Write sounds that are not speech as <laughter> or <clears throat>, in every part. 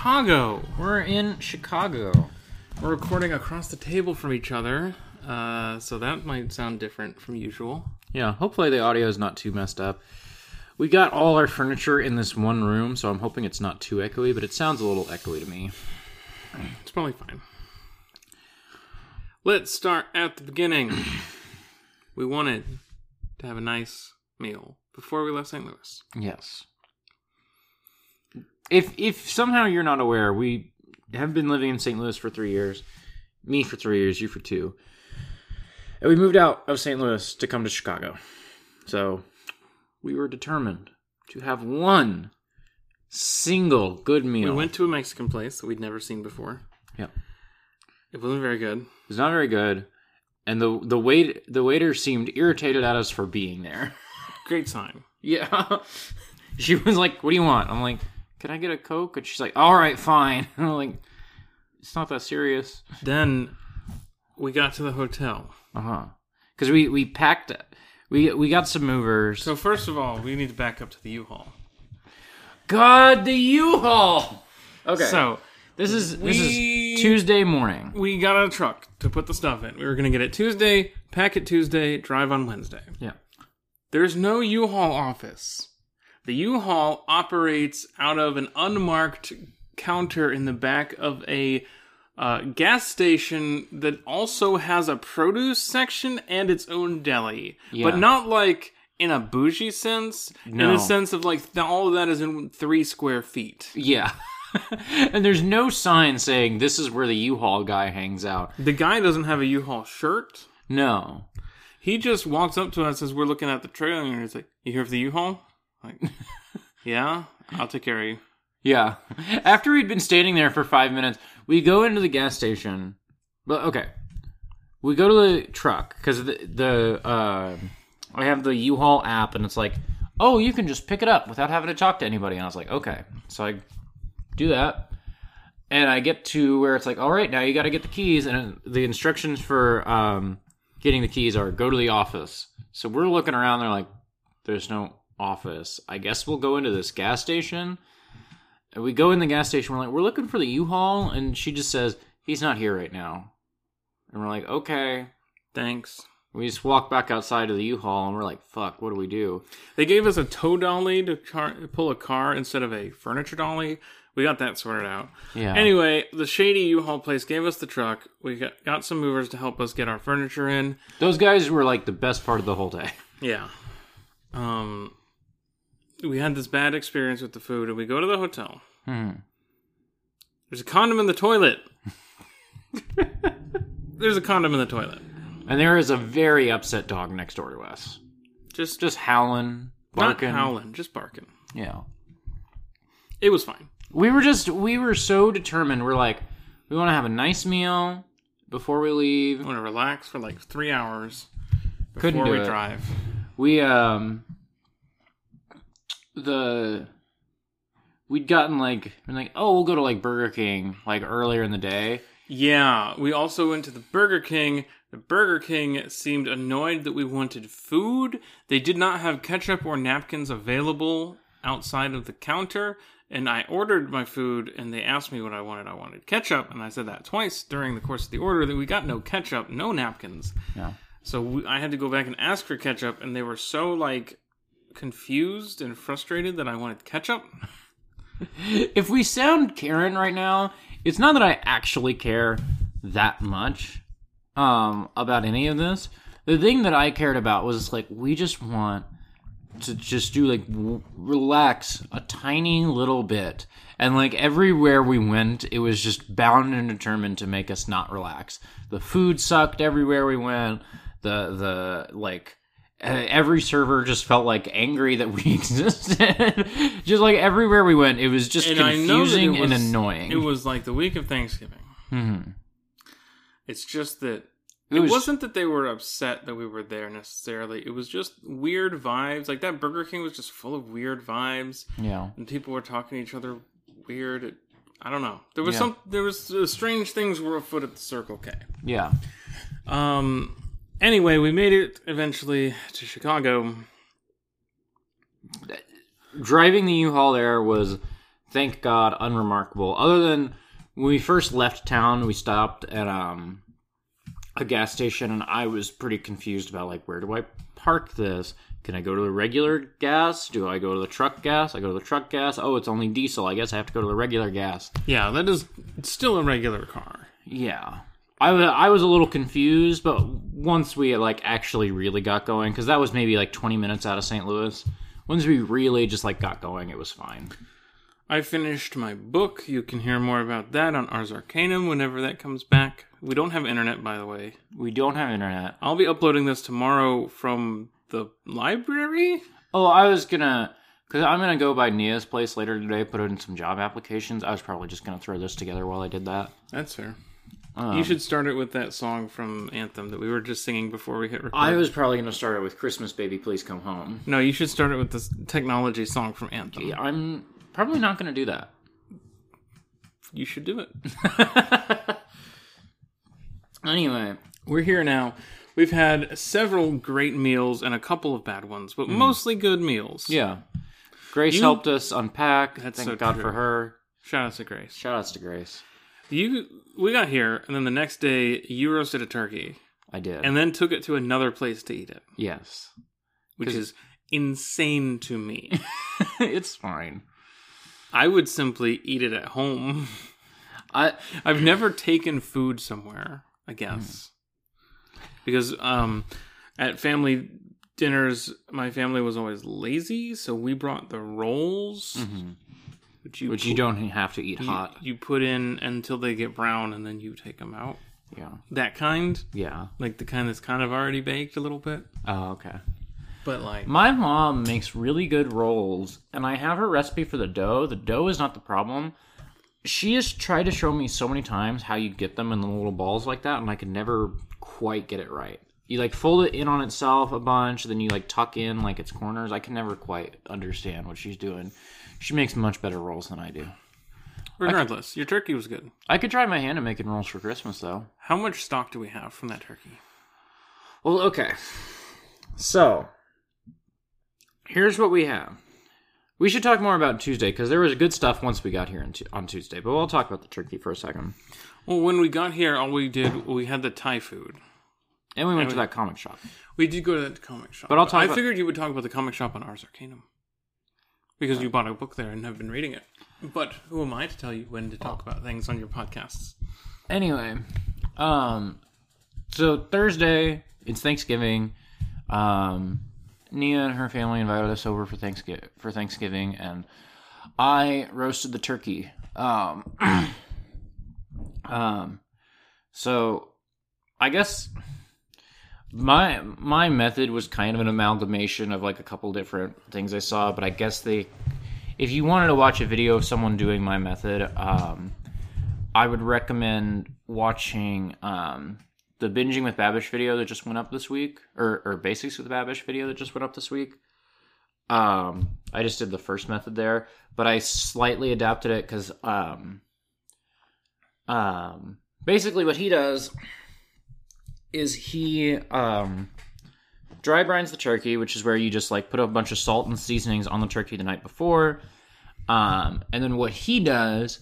Chicago. We're in Chicago. We're recording across the table from each other, uh, so that might sound different from usual. Yeah, hopefully the audio is not too messed up. We got all our furniture in this one room, so I'm hoping it's not too echoey, but it sounds a little echoey to me. It's probably fine. Let's start at the beginning. we wanted to have a nice meal before we left St. Louis. Yes. If if somehow you're not aware, we have been living in St. Louis for three years. Me for three years, you for two. And we moved out of St. Louis to come to Chicago. So we were determined to have one single good meal. We went to a Mexican place that we'd never seen before. Yeah. It wasn't very good. It was not very good, and the the wait the waiter seemed irritated at us for being there. Great sign. <laughs> Yeah, <laughs> she was like, "What do you want?" I'm like, "Can I get a coke?" And she's like, "All right, fine." And <laughs> I'm like, "It's not that serious." Then we got to the hotel. Uh huh. Because we we packed we we got some movers. So first of all, we need to back up to the U-Haul. God, the U-Haul. Okay. So this is this is Tuesday morning. we got a truck to put the stuff in. We were gonna get it Tuesday, pack it Tuesday, drive on Wednesday. Yeah. There's no U-Haul office. The U-Haul operates out of an unmarked counter in the back of a uh, gas station that also has a produce section and its own deli, Yeah. but not like in a bougie sense. In No. the sense of like th- all of that is in three square feet. Yeah. <laughs> and there's no sign saying this is where the U-Haul guy hangs out. The guy doesn't have a U-Haul shirt. No. He just walks up to us as we're looking at the trailer and he's like, You here for the U-Haul? Like, <laughs> yeah, I'll take care of you. Yeah. After we'd been standing there for five minutes, we go into the gas station. But okay, we go to the truck because the the uh, I have the U-Haul app, and it's like, oh, you can just pick it up without having to talk to anybody. And I was like, okay, so I do that, and I get to where it's like, all right, now you got to get the keys, and the instructions for um, getting the keys are go to the office. So we're looking around. They're like, there's no office. I guess we'll go into this gas station. And we go in the gas station. We're like, we're looking for the U-Haul, and she just says he's not here right now. And we're like, okay. Thanks. We just walk back outside of the U-Haul, and we're like, fuck, what do we do? They gave us a tow dolly to car- pull a car instead of a furniture dolly. We got that sorted out. Yeah. Anyway, the shady U-Haul place gave us the truck. We got, got some movers to help us get our furniture in. those guys were like the best part of the whole day. Yeah. Um, we had this bad experience with the food, and we go to the hotel. Hmm. There's a condom in the toilet. There's a condom in the toilet. And there is a very upset dog next door to us, Just, just howling, barking. not howling, just barking. Yeah. It was fine. We were just, we were so determined. We're like, we want to have a nice meal before we leave. I want to relax for like three hours before Couldn't do we it. drive. we um the we'd gotten like been like oh we'll go to like burger king like earlier in the day Yeah, we also went to the Burger King. The Burger King seemed annoyed that we wanted food. They did not have ketchup or napkins available outside of the counter. And I ordered my food, and they asked me what I wanted. I wanted ketchup, and I said that twice during the course of the order that we got no ketchup, no napkins. yeah So we, I had to go back and ask for ketchup, and they were so like confused and frustrated that I wanted ketchup. <laughs> if we sound karen right now it's not that i actually care that much um about any of this. The thing that i cared about was like we just want to just do like w- relax a tiny little bit. And like everywhere we went it was just bound and determined to make us not relax. The food sucked everywhere we went. The the like uh, every server just felt like angry that we <laughs> existed just like everywhere we went it was just And I know that it confusing and annoying It was like the week of Thanksgiving. Mhm. It's just that It it, was- was, not that they were upset that we were there necessarily. It was just weird vibes. Like that Burger King was just full of weird vibes, yeah and people were talking to each other weird. It, I don't know. There was Yeah. some. There was uh, strange things were afoot at the Circle K. yeah Um. Anyway, we made it eventually to Chicago. driving the U-Haul there was, thank God, unremarkable. Other than when we first left town, we stopped at um a gas station, and I was pretty confused about like where do I park this? Can I go to the regular gas? Do I go to the truck gas? I go to the truck gas. Oh, it's only diesel. I guess I have to go to the regular gas. Yeah, that is still a regular car. Yeah. I, I was a little confused, but once we like actually really got going, because that was maybe like 20 minutes out of St. Louis. Once we really just like got going, it was fine. I finished my book. You can hear more about that on Ars Arcanum whenever that comes back. We don't have internet, by the way. We don't have internet. I'll be uploading this tomorrow from the library. Oh, I was gonna, because I'm gonna go by Nia's place later today, put it in some job applications. I was probably just gonna throw this together while I did that. That's fair. Um, you should start it with that song from Anthem that we were just singing before we hit record. I was probably gonna start it with "Christmas Baby, Please Come Home." No, you should start it with this technology song from Anthem. Yeah, I'm probably not gonna do that. You should do it. <laughs> Anyway, We're here now. We've had several great meals and a couple of bad ones, but mostly good meals. yeah, Grace You- helped us unpack. That's Thank so God true. for her. Shout out to Grace. Shout outs to Grace. You we got here and then the next day you roasted a turkey I did. and then took it to another place to eat it, yes, which is insane to me. <laughs> it's fine. I would simply eat it at home. I <laughs> I've never taken food somewhere, I guess. Because um at family dinners my family was always lazy, so we brought the rolls which you which you don't have to eat you, hot. you put in until they get brown and then you take them out. Yeah, That kind, yeah. like the kind that's kind of already baked a little bit, Oh, okay. but like My mom makes really good rolls, and I have her recipe for the dough. The dough is not the problem. She has tried to show me so many times how you get them in the little balls like that, and I could never quite get it right. You like fold it in on itself a bunch, then you like tuck in like its corners. I can never quite understand what she's doing. She makes much better rolls than I do. regardless, your turkey was good. I could try my hand at making rolls for Christmas though. How much stock do we have from that turkey? Well, okay. So, here's what we have. We should talk more about Tuesday because there was good stuff once we got here on Tu- on Tuesday. But we'll talk about the turkey for a second. Well, when we got here, all we did we had the Thai food. And we went to that comic shop. We did go to that comic shop, But I'll talk I about- figured you would talk about the comic shop on Ars Arcanum because you bought a book there and have been reading it. But who am I to tell you when to talk about things on your podcasts? Anyway, um, so Thursday it's Thanksgiving. Um, Nia and her family invited us over for Thanksgiving for Thanksgiving, and I roasted the turkey. Um, <clears throat> um, so I guess my my method was kind of an amalgamation of like a couple different things I saw, but I guess they if you wanted to watch a video of someone doing my method, um, I would recommend watching um, the binging with Babish video that just went up this week, or, or basics with Babish video that just went up this week. Um, I just did the first method there, but I slightly adapted it because um, um, basically what he does is he um, dry brines the turkey, which is where you just like put a bunch of salt and seasonings on the turkey the night before. Um, and then what he does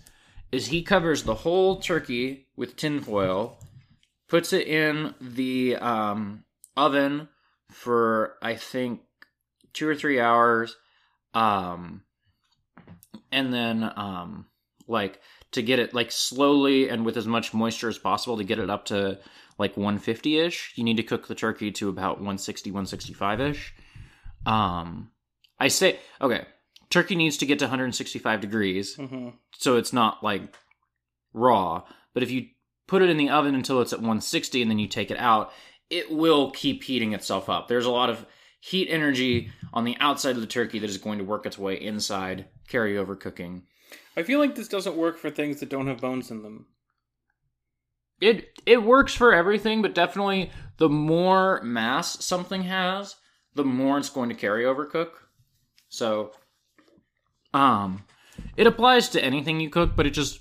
is he covers the whole turkey with tinfoil, puts it in the um, oven for I think two or three hours, um, and then um, like to get it like slowly and with as much moisture as possible to get it up to like 150 ish. You need to cook the turkey to about 160, 165 ish. Um, I say okay. Turkey needs to get to 165 degrees Mm-hmm. so it's not like raw. But if you put it in the oven until it's at 160 and then you take it out, it will keep heating itself up. There's a lot of heat energy on the outside of the turkey that is going to work its way inside, carry over cooking. I feel like this doesn't work for things that don't have bones in them. It it works for everything, but definitely the more mass something has, the more it's going to carry over cook. So um it applies to anything you cook, but it just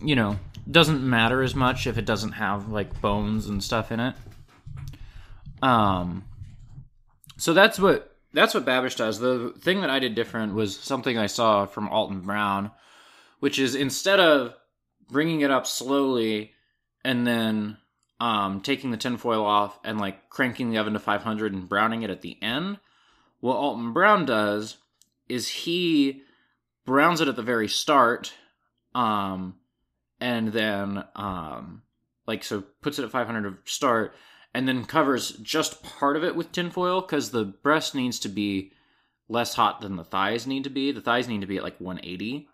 you know, doesn't matter as much if it doesn't have like bones and stuff in it. Um so that's what that's what Babish does. The thing that I did different was something I saw from Alton Brown, which is instead of bringing it up slowly and then um, taking the tinfoil off and like cranking the oven to 500 and browning it at the end, what Alton Brown does is he browns it at the very start, um, and then um, like so puts it at 500 to start, and then covers just part of it with tinfoil because the breast needs to be less hot than the thighs need to be. The thighs need to be at like 180.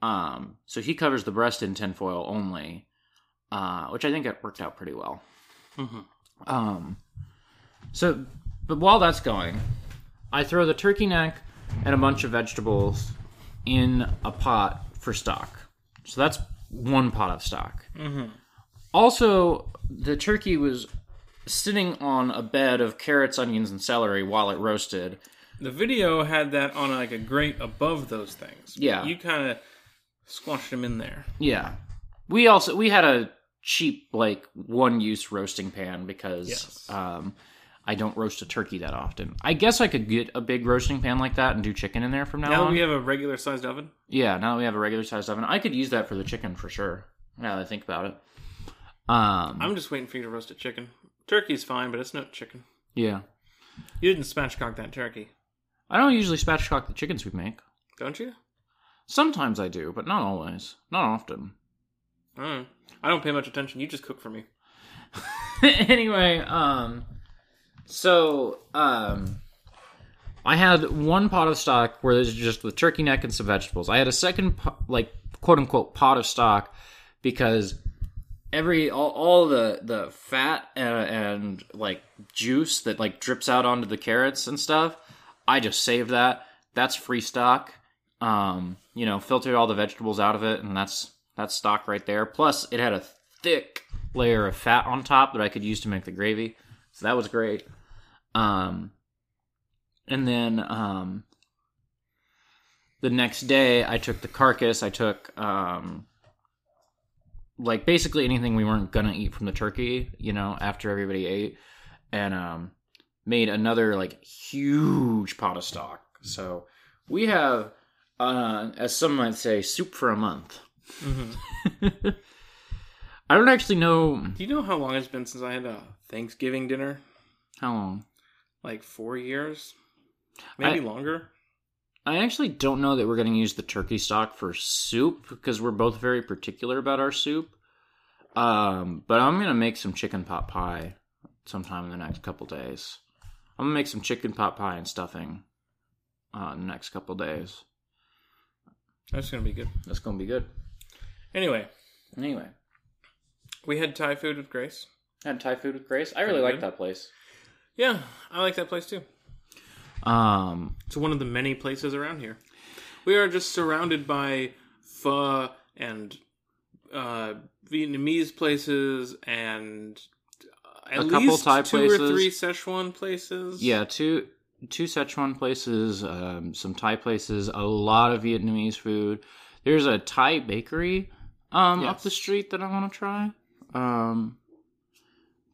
Um, so he covers the breast in tinfoil only, uh, which I think it worked out pretty well. Mhm. Um, so, but while that's going, I throw the turkey neck and a bunch of vegetables in a pot for stock. So that's one pot of stock. Mhm. Also, the turkey was sitting on a bed of carrots, onions, and celery while it roasted. The video had that on like a grate above those things. Yeah. You kind of squashed them in there. Yeah. We also we had a cheap like one use roasting pan because Yes. um I don't roast a turkey that often. I guess I could get a big roasting pan like that and do chicken in there from now, on. Now that we have a regular sized oven. yeah, now that we have a regular sized oven, I could use that for the chicken for sure. Now that I think about it. Um I'm just waiting for you to roast a chicken. Turkey's fine, but it's not chicken. yeah. You didn't spatchcock that turkey, I don't usually spatchcock the chickens we make. don't you? Sometimes I do, but not always. Not often. Oh, I don't pay much attention. You just cook for me. <laughs> anyway, um, so um, I had one pot of stock where there's just the turkey neck and some vegetables. I had a second, like quote unquote, pot of stock because every all, all the the fat and, and like juice that like drips out onto the carrots and stuff. I just saved that. That's free stock. Um, you know, filtered all the vegetables out of it, and that's that's stock right there. Plus, it had a thick layer of fat on top that I could use to make the gravy. So that was great. Um, and then um, the next day, I took the carcass. I took um, like basically anything we weren't gonna eat from the turkey. You know, after everybody ate, and um, made another like huge pot of stock. So we have, uh, as some might say, soup for a month. Mm-hmm. <laughs> I don't actually know Do you know how long it's been since I had a Thanksgiving dinner? how long. Like four years, maybe I- longer. I actually don't know that we're going to use the turkey stock for soup because we're both very particular about our soup. Um, but I'm going to make some chicken pot pie sometime in the next couple days. I'm going to make some chicken pot pie and stuffing uh, in the next couple days. That's gonna be good. That's going to be good. Anyway, Anyway, we had Thai food with Grace. had Thai food with Grace. I really Pretty like good. that place. Yeah, I like that place too. Um, It's one of the many places around here. We are just surrounded by pho and uh, Vietnamese places and at A couple least Thai two places. or three Szechuan places. yeah, two two Szechuan places, um, some Thai places, a lot of Vietnamese food. There's a Thai bakery um, up the street that I want to try. Um,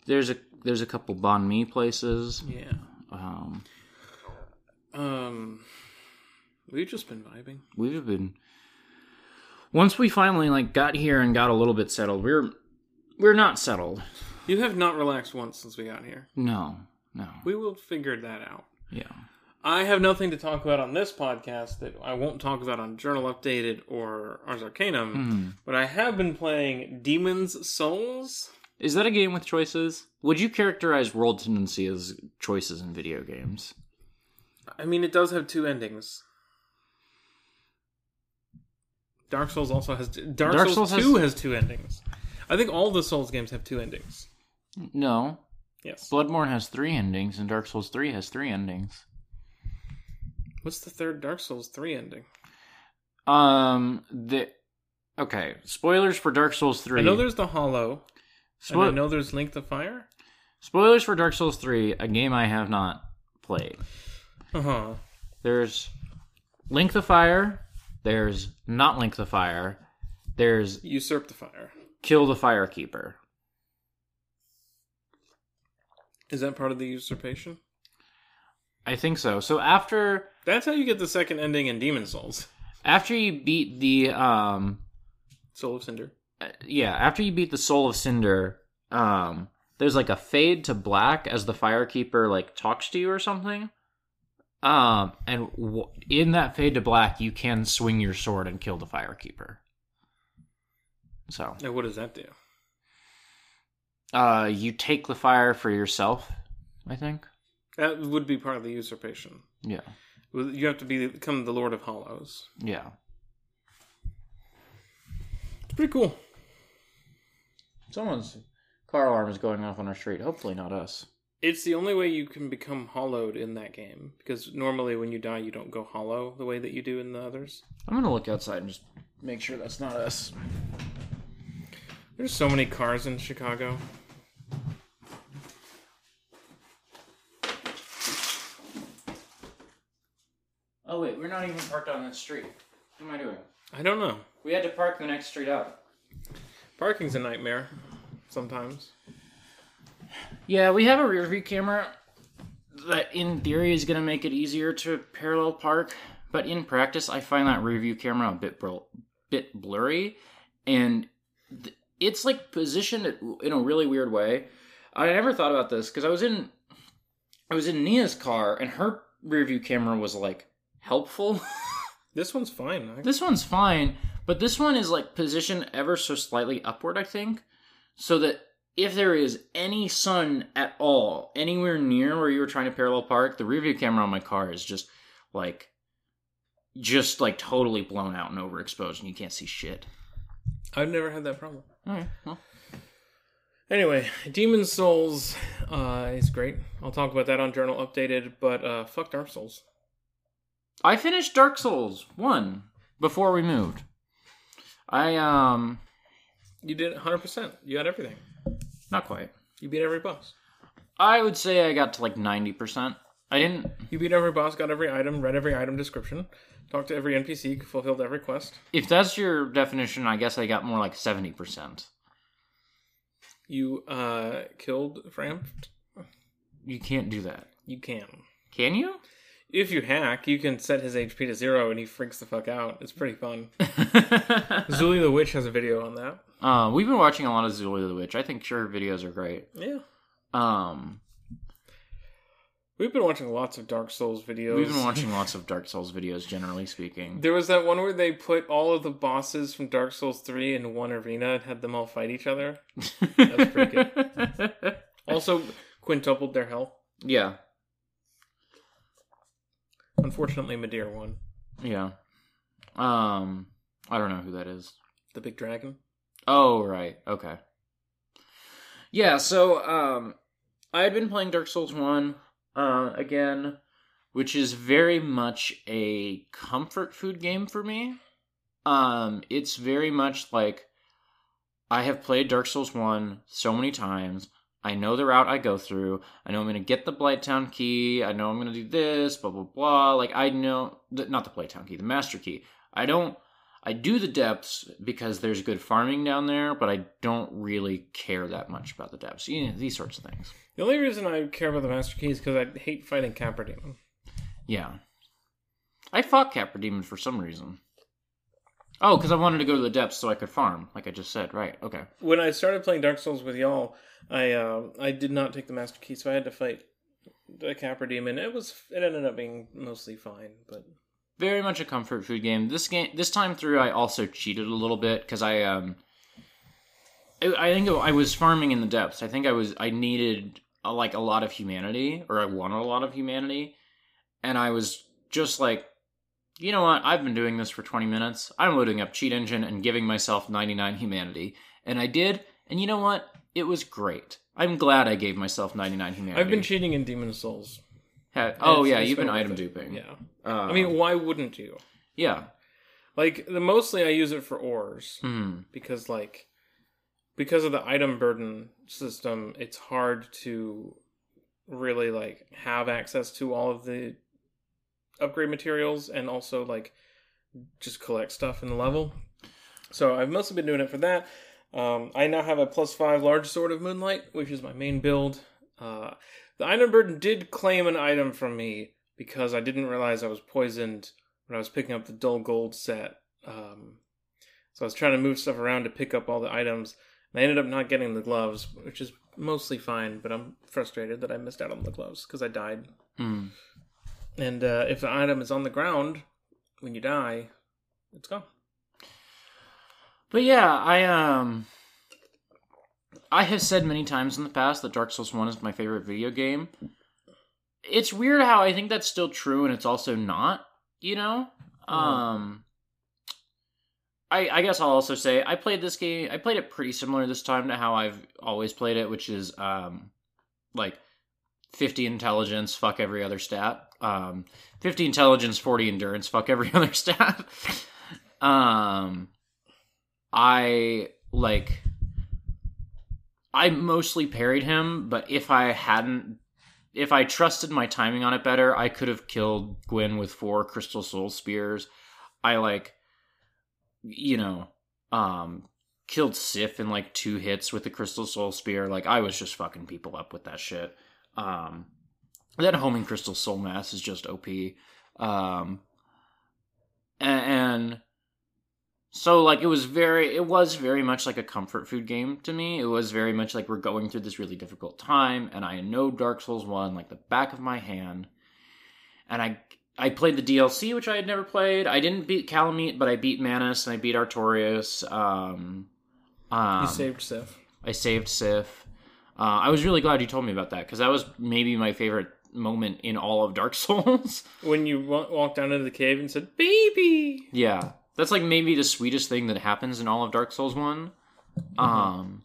there's a there's a couple banh mi places. yeah. Um, Um, we've just been vibing. we've been once we finally like got here and got a little bit settled. We're we're not settled. You have not relaxed once since we got here. No, no, We will figure that out. yeah. I have nothing to talk about on this podcast that I won't talk about on Journal Updated or Ars Arcanum, Hmm. but I have been playing Demon's Souls. Is that a game with choices? Would you characterize World Tendency as choices in video games? I mean, it does have two endings. Dark Souls also has Dark, Dark Souls, Souls 2 has- has two endings. I think all the Souls games have two endings. No. Yes. Bloodborne has three endings, and Dark Souls 3 has three endings. What's the third Dark Souls 3 ending? Um, the. Okay, spoilers for Dark Souls 3. I know there's the Hollow, and I know there's Link the Fire. spoilers for Dark Souls 3, a game I have not played. Uh huh. There's Link the Fire, there's not Link the Fire, there's Usurp the Fire. Kill the Firekeeper. Is that part of the usurpation? I think so. So after That's how you get the second ending in Demon Souls. after you beat the um Soul of Cinder. yeah, after you beat the Soul of Cinder, um, there's like a fade to black as the Firekeeper like talks to you or something. Um, and w- in that fade to black, you can swing your sword and kill the Firekeeper. So, And what does that do? uh, you take the fire for yourself. I think. That would be part of the usurpation. Yeah. You have to be become the Lord of Hollows. Yeah. It's pretty cool. Someone's car alarm is going off on our street. Hopefully, not us. It's the only way you can become hollowed in that game because normally when you die, you don't go hollow the way that you do in the others. I'm gonna look outside and just make sure that's not us. There's so many cars in Chicago. We're not even parked on this street. What am I doing? I don't know. We had to park the next street up. Parking's a nightmare sometimes. Yeah, we have a rear view camera that in theory is going to make it easier to parallel park, but in practice I find that rear view camera a bit bl- bit blurry and th- it's like positioned in a really weird way. I never thought about this cuz I was in I was in Nia's car and her rear view camera was like helpful. <laughs> This one's fine. I- This one's fine, but this one is like positioned ever so slightly upward, I think, so that if there is any sun at all anywhere near where you were trying to parallel park, the rear view camera on my car is just like just like totally blown out and overexposed and you can't see shit. I've never had that problem. Alright, well. Anyway, Demon Souls uh, is great. I'll talk about that on Journal Updated, but uh, fuck Dark Souls. I finished Dark Souls 1 before we moved. I um You did 100%. You got everything. not quite. You beat every boss. I would say I got to like 90%. I didn't You beat every boss, got every item, read every item description, talked to every NPC, fulfilled every quest. If that's your definition, I guess I got more like 70%. You uh, killed Frampt. You can't do that. You can. Can you? If you hack, you can set his HP to zero and he freaks the fuck out. It's pretty fun. <laughs> Zullie the Witch has a video on that. uh, we've been watching a lot of Zullie the Witch. I think her videos are great. Yeah. Um, We've been watching lots of Dark Souls videos. we've been watching lots of Dark Souls videos, generally speaking. There was that one where they put all of the bosses from Dark Souls 3 in one arena and had them all fight each other. That's pretty good. <laughs> Also, quintupled their health. yeah, Unfortunately, Midir won. yeah. Um, I don't know who that is. The big dragon. Oh, right. Okay. Yeah, so um I had been playing Dark Souls 1 uh again, which is very much a comfort food game for me. Um it's very much like I have played Dark Souls 1 so many times. I know the route I go through. I know I'm going to get the Blighttown key. I know I'm going to do this, blah blah blah. Like I know th- not the Blighttown key, the master key. I don't I do the depths because there's good farming down there, but I don't really care that much about the depths. You know, these sorts of things. The only reason I care about the Master Key is because I hate fighting Capra Demon. Yeah. I fought Capra Demon for some reason. Oh, because I wanted to go to the depths so I could farm, like I just said. Right. Okay. When I started playing Dark Souls with y'all, I uh, I did not take the Master Key, so I had to fight the Capra Demon. It was it ended up being mostly fine, but Very much a comfort food game. This game, this time through, I also cheated a little bit because I um, I, I think I was farming in the depths. I think I was I needed uh like a lot of humanity, or I wanted a lot of humanity, and I was just like, you know what? I've been doing this for twenty minutes. I'm loading up Cheat Engine and giving myself ninety nine humanity, and I did. And you know what? It was great. I'm glad I gave myself ninety nine humanity. I've been cheating in Demon Souls. Ha- oh It's- yeah, it's you've been item it. duping. Yeah, Uh, I mean, why wouldn't you? yeah. Like the mostly I use it for ores Hmm. because like because of the item burden system, it's hard to really like have access to all of the upgrade materials and also like just collect stuff in the level. So I've mostly been doing it for that. Um, I now have a plus five large sword of moonlight, which is my main build. Uh, The item burden did claim an item from me because I didn't realize I was poisoned when I was picking up the dull gold set. Um, so I was trying to move stuff around to pick up all the items, and I ended up not getting the gloves, which is mostly fine. But I'm frustrated that I missed out on the gloves because I died. Mm. And uh, if the item is on the ground when you die, it's gone. But yeah, I um I have said many times in the past that Dark Souls 1 is my favorite video game. It's weird how I think that's still true and it's also not, you know? Um I I guess I'll also say I played this game I played it pretty similar this time to how I've always played it, which is um like 50 intelligence, fuck every other stat. Um 50 intelligence, 40 endurance, fuck every <laughs> other stat. um I like I mostly parried him, but if I hadn't if I trusted my timing on it better, I could have killed Gwyn with four crystal soul spears. I like you know, um killed Sif in like two hits with the crystal soul spear. Like I was just fucking people up with that shit. Um that homing crystal soul mass is just OP. Um and, so like it was very it was very much like a comfort food game to me. It was very much like we're going through this really difficult time and I know Dark Souls 1 like the back of my hand. And I I played the DLC which I had never played. I didn't beat Kalameet, but I beat Manus and I beat Artorias. Um, um You saved Sif. I saved Sif. Uh, I was really glad you told me about that because that was maybe my favorite moment in all of Dark <laughs> Souls. When you wa- walked down into the cave and said, "Baby," Yeah, that's like maybe the sweetest thing that happens in all of Dark Souls one. Um,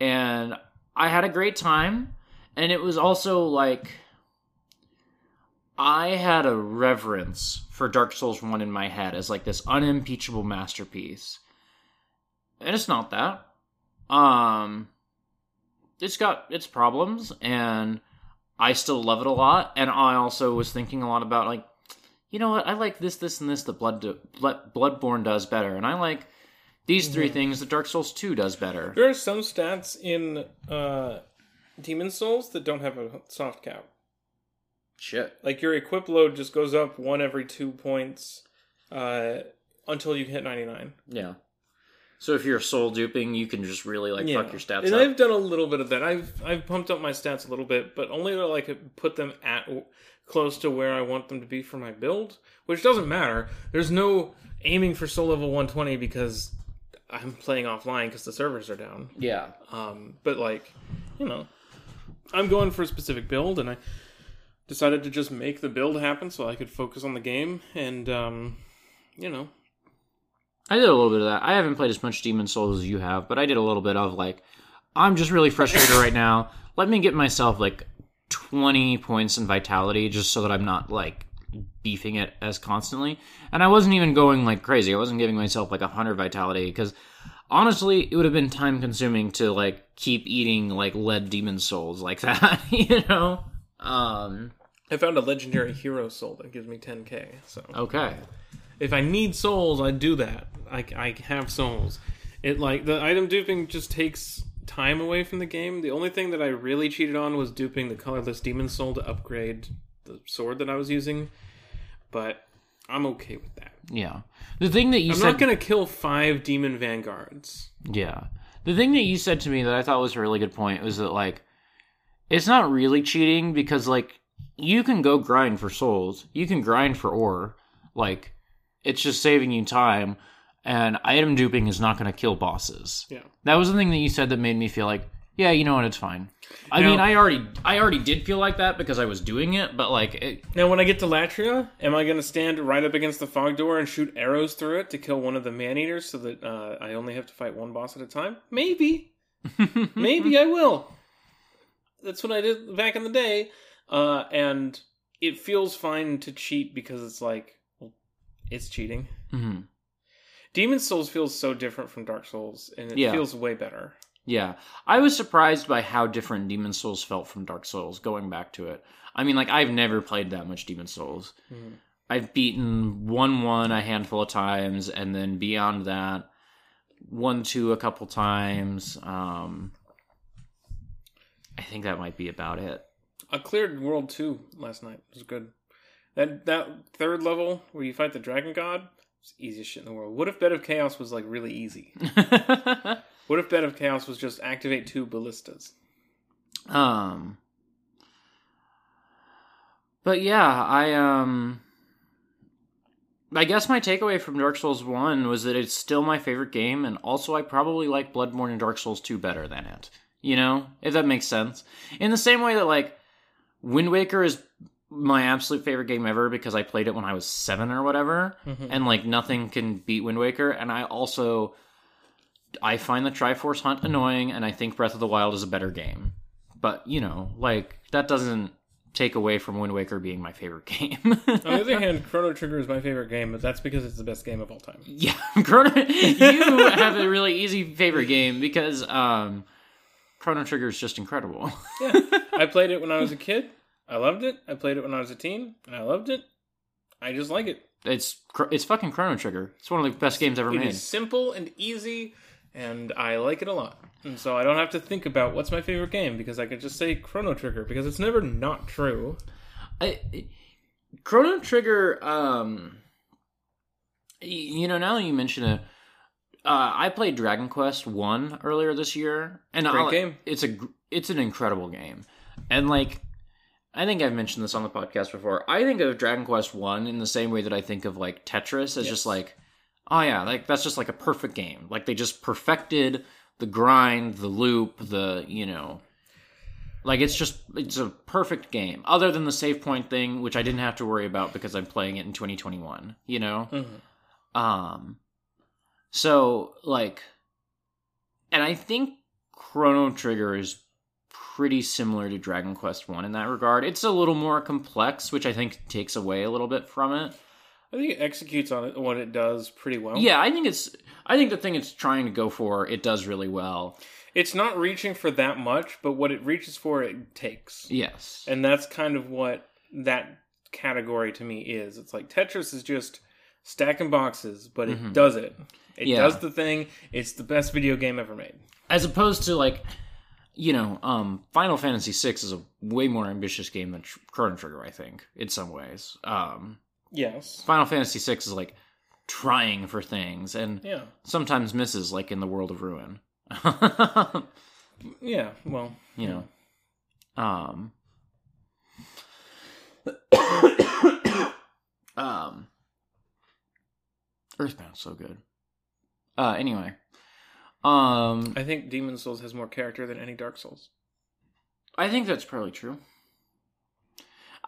and I had a great time, and it was also like I had a reverence for Dark Souls one in my head as like this unimpeachable masterpiece, and it's not that. Um, it's got its problems, and I still love it a lot. And I also was thinking a lot about like you know what? I like this, this, and this. The Blood, Blood Bloodborne does better, and I like these three things that Dark Souls Two does better. there are some stats in uh, Demon Souls that don't have a soft cap. Shit. Like your equip load just goes up one every two points uh, until you hit ninety nine. Yeah. So if you're soul duping, you can just really like fuck your stats and up. I've done a little bit of that. I've I've pumped up my stats a little bit, but only to like put them at close to where I want them to be for my build, which doesn't matter. There's no aiming for soul level 120 because I'm playing offline because the servers are down. Yeah. Um, but like, you know, I'm going for a specific build, and I decided to just make the build happen so I could focus on the game, and um, you know, I did a little bit of that. I haven't played as much Demon Souls as you have, but I did a little bit of like, I'm just really frustrated right now. Let me get myself like 20 points in vitality just so that I'm not like beefing it as constantly. And I wasn't even going like crazy. I wasn't giving myself like 100 vitality because honestly, it would have been time consuming to like keep eating like lead demon souls like <laughs> that, you know? Um, I found a legendary hero soul that gives me 10k. So okay. If I need souls, I do that. I, I have souls. It like the item duping just takes time away from the game. The only thing that I really cheated on was duping the colorless demon soul to upgrade the sword that I was using. But I'm okay with that. Yeah. The thing that you I'm said not gonna kill five demon vanguards. Yeah. The thing that you said to me that I thought was a really good point was that like it's not really cheating because like you can go grind for souls. You can grind for ore. Like it's just saving you time and item duping is not going to kill bosses. Yeah. That was the thing that you said that made me feel like yeah, you know what, it's fine. I Now- mean, I already I already did feel like that because I was doing it, but like it, Now, when I get to Latria, am I going to stand right up against the fog door and shoot arrows through it to kill one of the man eaters so that uh, I only have to fight one boss at a time? Maybe. <laughs> Maybe I will. That's what I did back in the day. Uh, and it feels fine to cheat because it's like, it's cheating. Mhm. Demon Souls feels so different from Dark Souls, and it Yeah. feels way better. Yeah. I was surprised by how different Demon Souls felt from Dark Souls going back to it. I mean, like, I've never played that much Demon Souls. Mhm. I've beaten 1 1 a handful of times, and then beyond that, 1 2 a couple times. Um, I think that might be about it. I cleared World Two last night. It was good. That that third level where you fight the Dragon God, it's the easiest shit in the world. What if Bed of Chaos was like really easy? <laughs> What if Bed of Chaos was just activate two ballistas? um But yeah, I um I guess my takeaway from Dark Souls 1 was that it's still my favorite game and also I probably like Bloodborne and Dark Souls 2 better than it. You know? If that makes sense. In the same way that like Wind Waker is my absolute favorite game ever because I played it when I was 7 or whatever and like nothing can beat Wind Waker and I also I find the Triforce Hunt annoying and I think Breath of the Wild is a better game. But, you know, like that doesn't take away from Wind Waker being my favorite <laughs> game. On the other hand, Chrono Trigger is my favorite game, but that's because it's the best game of all time. yeah, <laughs> Chrono you have a really easy favorite game because um Chrono Trigger is just incredible. Yeah, I played it when I was a kid. I loved it. I played it when I was a teen, and I loved it. I just like it. It's it's fucking Chrono Trigger. It's one of the best games ever It made. is simple and easy, and I like it a lot. And so I don't have to think about what's my favorite game because I could just say Chrono Trigger because it's never not true. I, Chrono Trigger, um, you know, now that you mention it, uh, I played Dragon Quest One earlier this year, and Great I'll- game. It's a it's an incredible game, and like. I think I've mentioned this on the podcast before. I think of Dragon Quest One in the same way that I think of like Tetris as Yes. just like, oh yeah, like that's just like a perfect game. Like they just perfected the grind, the loop, the you know, like it's just it's a perfect game. Other than the save point thing, which I didn't have to worry about because I'm playing it in 2021. You know, Mhm. um, so like, and I think Chrono Trigger is pretty similar to Dragon Quest One in that regard. It's a little more complex, which I think takes away a little bit from it. I think it executes on it what it does pretty well. Yeah, I think it's. I think the thing it's trying to go for, it does really well. It's not reaching for that much, but what it reaches for, it takes. Yes. And that's kind of what that category to me is. It's like Tetris is just stacking boxes, but it mm-hmm. does it. It Yeah. does the thing. It's the best video game ever made. as opposed to like you know um final fantasy VI is a way more ambitious game than Tr- chrono trigger i think in some ways um Yes. final fantasy VI is like trying for things and Yeah. sometimes misses like in the world of ruin Yeah. Well, you know um <coughs> um earthbound's so good uh anyway um I think Demon's Souls has more character than any Dark Souls. I think that's probably true.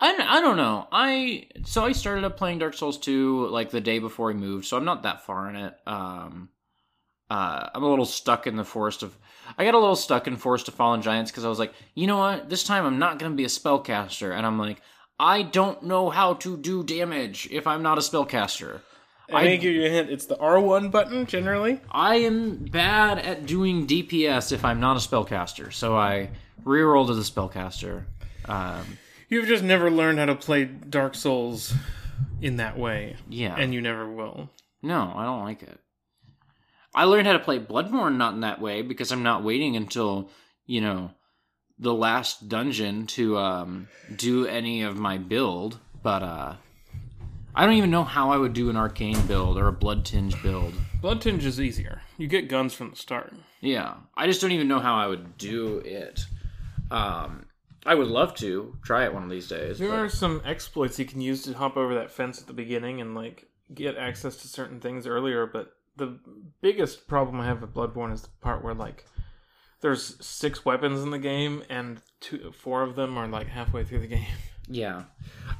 I, I don't know. I so I started up playing Dark Souls 2 like the day before we moved, so I'm not that far in it. Um uh I'm a little stuck in the forest of I got a little stuck in Forest of Fallen Giants cuz I was like, "You know what? This time I'm not going to be a spellcaster." And I'm like, "I don't know how to do damage if I'm not a spellcaster." Gonna give you a hint. It's the R1 button generally. I am bad at doing DPS if I'm not a spellcaster. So I rerolled as a spellcaster. Um You've just never learned how to play Dark Souls in that way, yeah. and you never will. No, I don't like it. I learned how to play Bloodborne not in that way because I'm not waiting until, you know, the last dungeon to um, do any of my build. But uh, I don't even know how I would do an arcane build or a bloodtinge build. Bloodtinge is easier. You get guns from the start. Yeah, I just don't even know how I would do it. Um, I would love to try it one of these days. There but- are some exploits you can use to hop over that fence at the beginning and like get access to certain things earlier, but the biggest problem I have with Bloodborne is the part where like there's six weapons in the game and two four of them are like halfway through the <laughs> game. Yeah.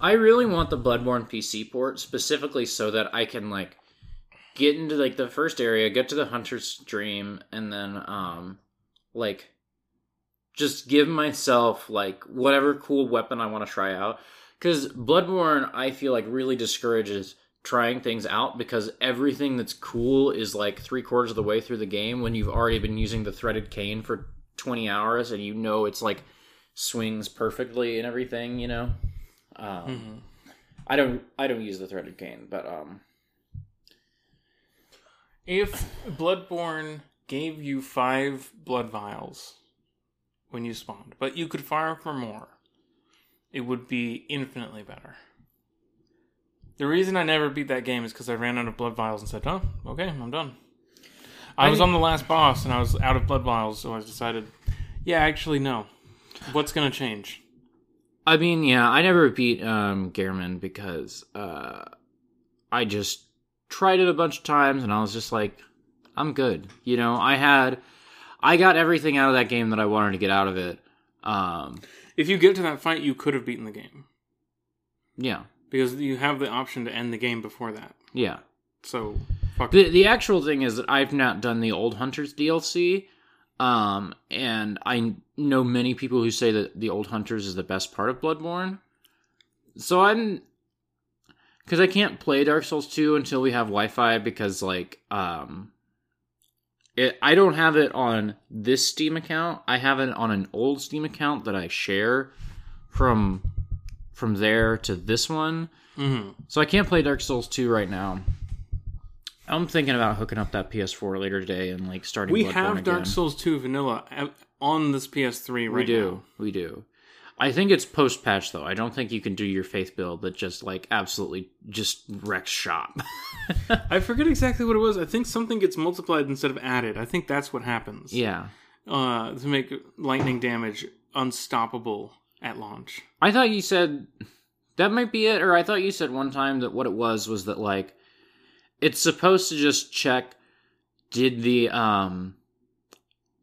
I really want the Bloodborne PC port specifically so that I can like get into like the first area, get to the hunter's dream and then um like just give myself like whatever cool weapon I want to try out cuz Bloodborne I feel like really discourages trying things out because everything that's cool is like 3 quarters of the way through the game when you've already been using the threaded cane for 20 hours and you know it's like swings perfectly and everything, you know. Um, I don't I don't use the threaded cane, but um, If Bloodborne gave you five blood vials, when you spawned, but you could fire for more. It would be infinitely better. The reason I never beat that game is because I ran out of blood vials and said, "Oh, okay, I'm done." I, I was on the last boss and I was out of blood vials, so I decided, yeah, actually, no. What's gonna change? I mean, yeah, I never beat um Gehrman because uh I just tried it a bunch of times and I was just like, I'm good. You know, I had I got everything out of that game that I wanted to get out of it. Um If you get to that fight, you could have beaten the game yeah. because you have the option to end the game before that. Yeah. So, fuck. The the actual thing is that I've not done the Old Hunters DLC. Um and I know many people who say that the Old Hunters is the best part of Bloodborne. So I'm cuz I can't play Dark Souls 2 until we have Wi-Fi because like um it, I don't have it on this Steam account. I have it on an old Steam account that I share from from there to this one. hmm So I can't play Dark Souls 2 right now. I'm thinking about hooking up that PS4 later today and like starting. We Bloodborne have again. Dark Souls 2 vanilla on this PS3 right now. We do. now. We do. I think it's post patch though. I don't think you can do your faith build that just like absolutely just wrecks shop. <laughs> I forget exactly what it was. I think something gets multiplied instead of added. I think that's what happens. yeah. Uh, to make lightning damage unstoppable at launch. I thought you said that might be it, or I thought you said one time that what it was was that like it's supposed to just check did the um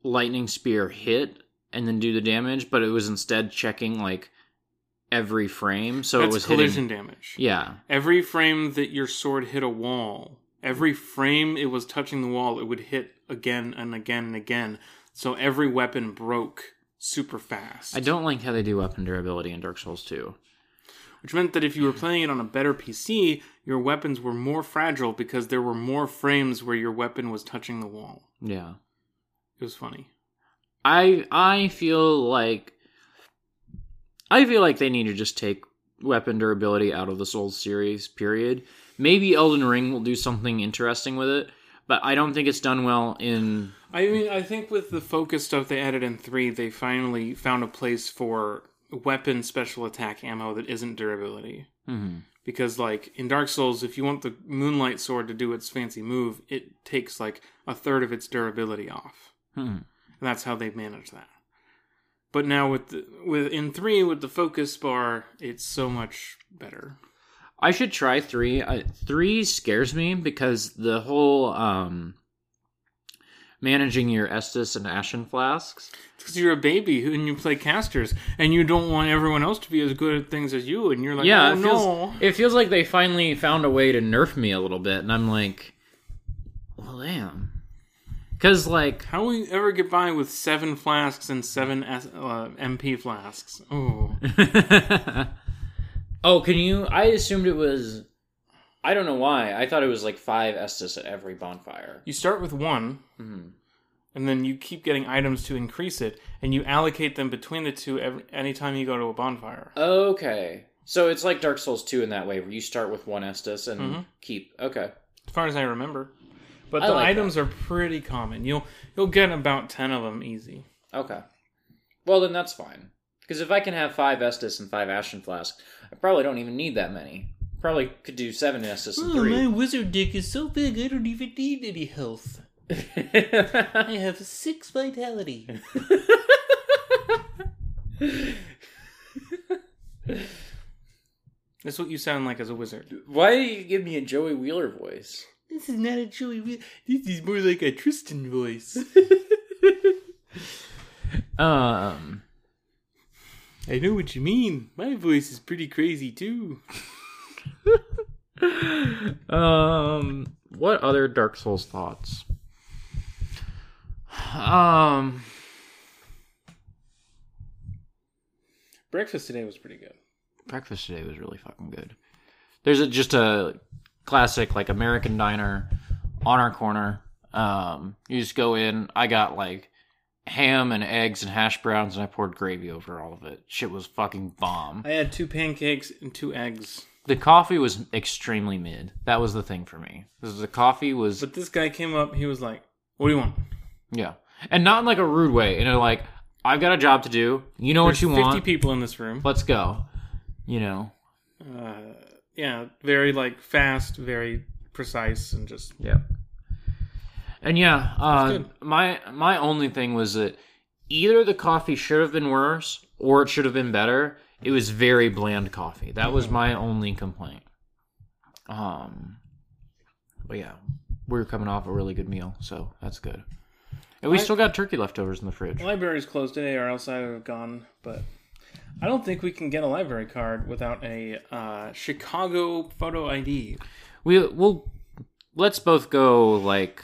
lightning spear hit and then do the damage, but it was instead checking like every frame, so That's it was collision hitting. damage. Yeah, Every frame that your sword hit a wall, every frame it was touching the wall, it would hit again and again and again. So every weapon broke super fast. I don't like how they do weapon durability in Dark Souls 2. Which meant that if you were playing it on a better PC, your weapons were more fragile because there were more frames where your weapon was touching the wall. Yeah. It was funny. I I feel like I feel like they need to just take weapon durability out of the Souls series. Period. Maybe Elden Ring will do something interesting with it, but I don't think it's done well in. I mean, I think with the focus stuff they added in 3, they finally found a place for weapon special attack ammo that isn't durability. hmm Because, like, in Dark Souls, if you want the Moonlight Sword to do its fancy move, it takes, like, a third of its durability off. hmm And that's how they manage that. But now with the, with in 3, with the focus bar, it's so much better. I should try three. I, three scares me because the whole um managing your Estus and Ashen flasks. Because you're a baby and you play casters, and you don't want everyone else to be as good at things as you, and you're like, yeah, oh it feels no. it feels like they finally found a way to nerf me a little bit, and I'm like, well, damn. Because like, How will you ever get by with seven flasks and seven S, uh, MP flasks? Oh, <laughs> oh, can you? I assumed it was. I don't know why. I thought it was like five Estus at every bonfire. you start with one, Mhm. and then you keep getting items to increase it, and you allocate them between the two every anytime you go to a bonfire. Okay, so it's like Dark Souls two in that way, where you start with one Estus and Mhm. keep. Okay. as far as I remember. But I the like items are pretty common. You'll you'll get about ten of them easy. Okay. Well, then that's fine. Because if I can have five Estus and five Ashen Flasks, I probably don't even need that many. Probably could do seven Estus and three. wizard dick is so big I don't even need any health. <laughs> I have six vitality. <laughs> That's what you sound like as a wizard. Why do you give me a Joey Wheeler voice? This is not a Joey. Wheeler. This is more like a Tristan voice. <laughs> Um. I know what you mean. My voice is pretty crazy too. Um. What other Dark Souls thoughts? Um. Breakfast today was pretty good. breakfast today was really fucking good. There's a, just a classic like American diner on our corner. Um, you just go in. I got like ham and eggs and hash browns, and I poured gravy over all of it. Shit was fucking bomb. I had two pancakes and two eggs. The coffee was extremely mid. That was the thing for me. The coffee was But this guy came up. He was like, "What do you want?" yeah, and not in like a rude way. You know, like I've got a job to do. You know what you 50 want. people in this room. Let's go. You know. Uh, yeah, very like fast, very precise, and just Yeah. And yeah, uh, good. my my only thing was that either the coffee should have been worse or it should have been better. It was very bland coffee. That was my only complaint. Um, but yeah, we are coming off a really good meal, so that's good. And we I- still got turkey leftovers in the fridge. library's closed today, or else I would have gone. But I don't think we can get a library card without a uh, Chicago photo ID. We we'll let's both go like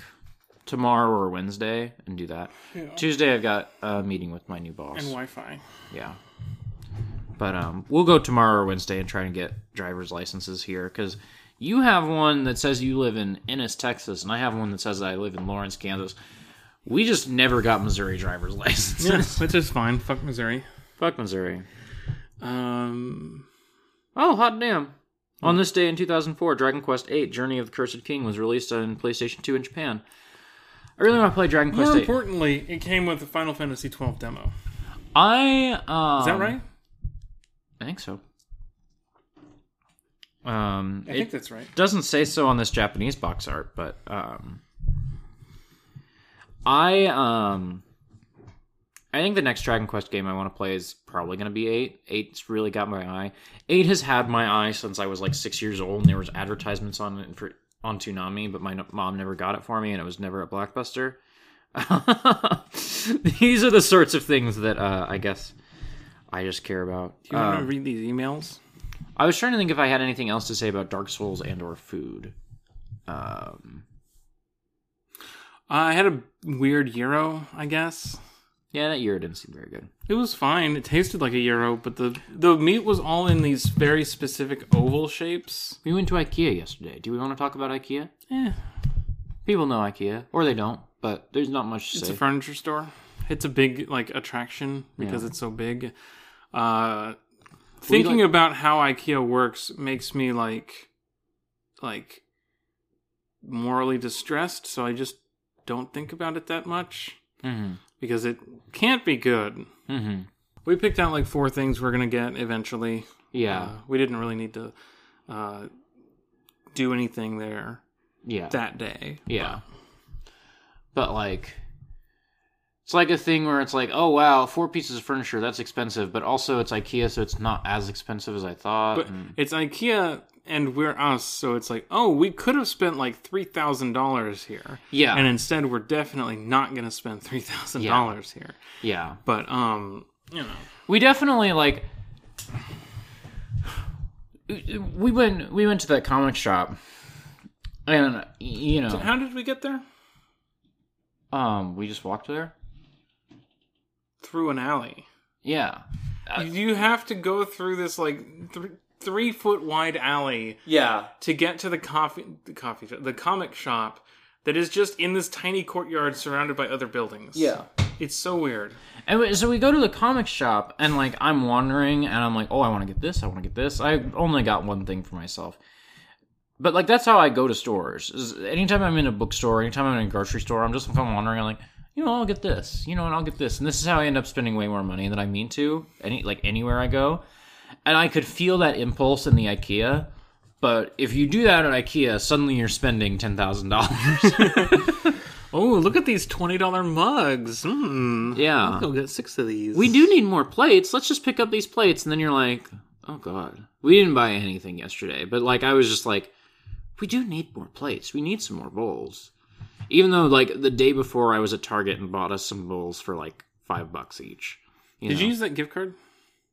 tomorrow or Wednesday and do that. Tuesday I've got a meeting with my new boss. and Wi-Fi. Yeah. But um, we'll go tomorrow or Wednesday and try and get driver's licenses here because you have one that says you live in Ennis, Texas, and I have one that says I live in Lawrence, Kansas. We just never got Missouri driver's <laughs> licenses. Yeah, which is fine. Fuck Missouri. Fuck Missouri. Um, Oh, hot damn. On this day in 2004, Dragon Quest VIII Journey of the Cursed King was released on PlayStation 2 in Japan. I really want to play Dragon Quest more importantly, it came with the Final Fantasy twelve demo. I um, Is that right? I think so. Um, I think that's right. doesn't say so on this Japanese box art, but um, I um, I think the next Dragon Quest game I want to play is probably going to be eight. Eight's really got my eye. Eight has had my eye since I was like six years old, and there was advertisements on it for on Toonami, but my mom never got it for me, and it was never at Blockbuster. <laughs> These are the sorts of things that uh, I guess I just care about. Do you want Um, to read these emails? I was trying to think if I had anything else to say about Dark Souls and or food. Um, Uh, I had a weird gyro, I guess. yeah, that year didn't seem very good. It was fine. It tasted like a gyro, but the the meat was all in these very specific oval shapes. We went to IKEA yesterday. Do we want to talk about IKEA? Eh, People know IKEA, or they don't, but there's not much to it's say. a furniture store. It's a big like attraction because Yeah. it's so big. Uh, thinking like- about how IKEA works makes me like like morally distressed. So I just don't think about it that much hmm because it can't be good. hmm We picked out like four things we're gonna get eventually. Yeah, Uh, we didn't really need to uh, do anything there yeah, that day. yeah. But like, it's like a thing where it's like, oh wow, four pieces of furniture that's expensive, but also it's IKEA, so it's not as expensive as I thought. But and- it's IKEA and we're us, so it's like, oh, we could have spent like three thousand dollars here, yeah, and instead we're definitely not going to spend three thousand dollars here. yeah. But um, you know, we definitely like we went we went to that comic shop and you know how did we get there? um we just walked there Through an alley. yeah uh, you have to go through this like th- three foot wide alley yeah to get to the coffee the coffee shop, the comic shop that is just in this tiny courtyard surrounded by other buildings. Yeah. It's so weird. and so we go to the comic shop and like i'm wandering and i'm like oh i want to get this i want to get this i only got one thing for myself but like that's how i go to stores is anytime i'm in a bookstore anytime i'm in a grocery store i'm just if i'm wandering i'm like you know i'll get this you know and i'll get this and this is how i end up spending way more money than i mean to any like anywhere i go and i could feel that impulse in the ikea but if you do that at ikea suddenly you're spending $10000 <laughs> Oh, look at these twenty dollar mugs. Hmm. Yeah. I'll go get six of these. we do need more plates. Let's just pick up these plates. And then you're like, oh God. We didn't buy anything yesterday. But like, I was just like, we do need more plates. We need some more bowls. Even though, like, the day before I was at Target and bought us some bowls for like five bucks each. You Did know? you use that gift card?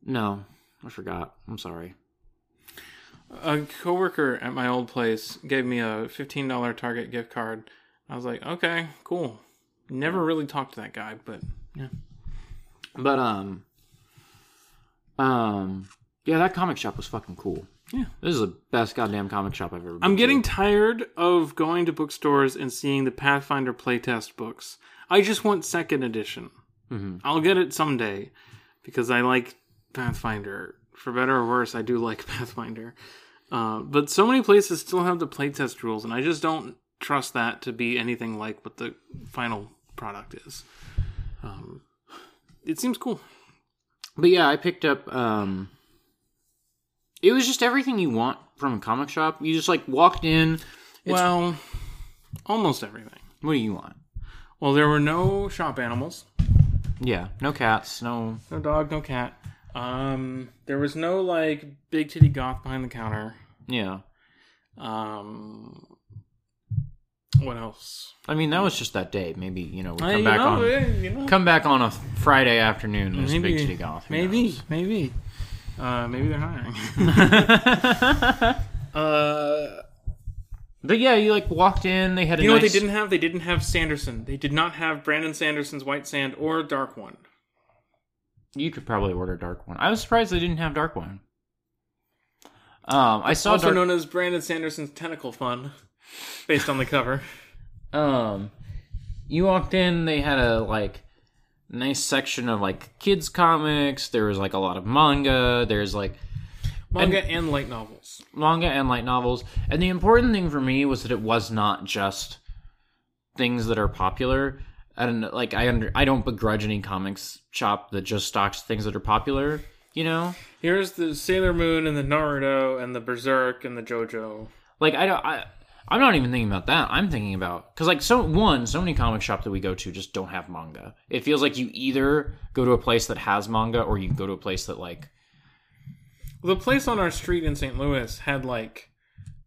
No, I forgot. I'm sorry. A coworker at my old place gave me a fifteen dollar Target gift card. I was like, okay, cool. Never really talked to that guy, but yeah. But, um, um, yeah, that comic shop was fucking cool. Yeah. This is the best goddamn comic shop I've ever been I'm to. getting tired of going to bookstores and seeing the Pathfinder playtest books. I just want second edition. Mhm. I'll get it someday because I like Pathfinder. For better or worse, I do like <laughs> Pathfinder. Uh, but so many places still have the playtest rules, and I just don't trust that to be anything like what the final product is. Um, it seems cool. But yeah, I picked up. um It was just everything you want from a comic shop. You just like walked in. well, almost everything. What do you want? Well, there were no shop animals. Yeah, no cats, no. No dog, no cat. Um, there was no like big titty goth behind the counter. Yeah, Um, what else? I mean that was just that day. Maybe you know we come back on come back on a Friday afternoon. There's maybe, big titty goth. who maybe, knows? maybe, uh, maybe they're hiring. <laughs> <laughs> uh, But yeah, you like walked in. They had a you know what they didn't have? They didn't have Sanderson. They did not have Brandon Sanderson's White Sand or Dark One. You could probably order dark one. I was surprised they didn't have dark one. Um, I saw also dark. known as Brandon Sanderson's Tentacle Fun, based on the cover. <laughs> Um, you walked in. They had a like nice section of like kids comics. There was like a lot of manga. There's like Manga and light novels. manga and light novels. And the important thing for me was that it was not just things that are popular. And like I under I don't begrudge any comics shop that just stocks things that are popular. You know, Here's the Sailor Moon and the Naruto and the Berserk and the JoJo. like I don't I. I'm not even thinking about that. I'm thinking about because like so one, so many comic shops that we go to just don't have manga. It feels like you either go to a place that has manga or you go to a place that like The place on our street in St. Louis had like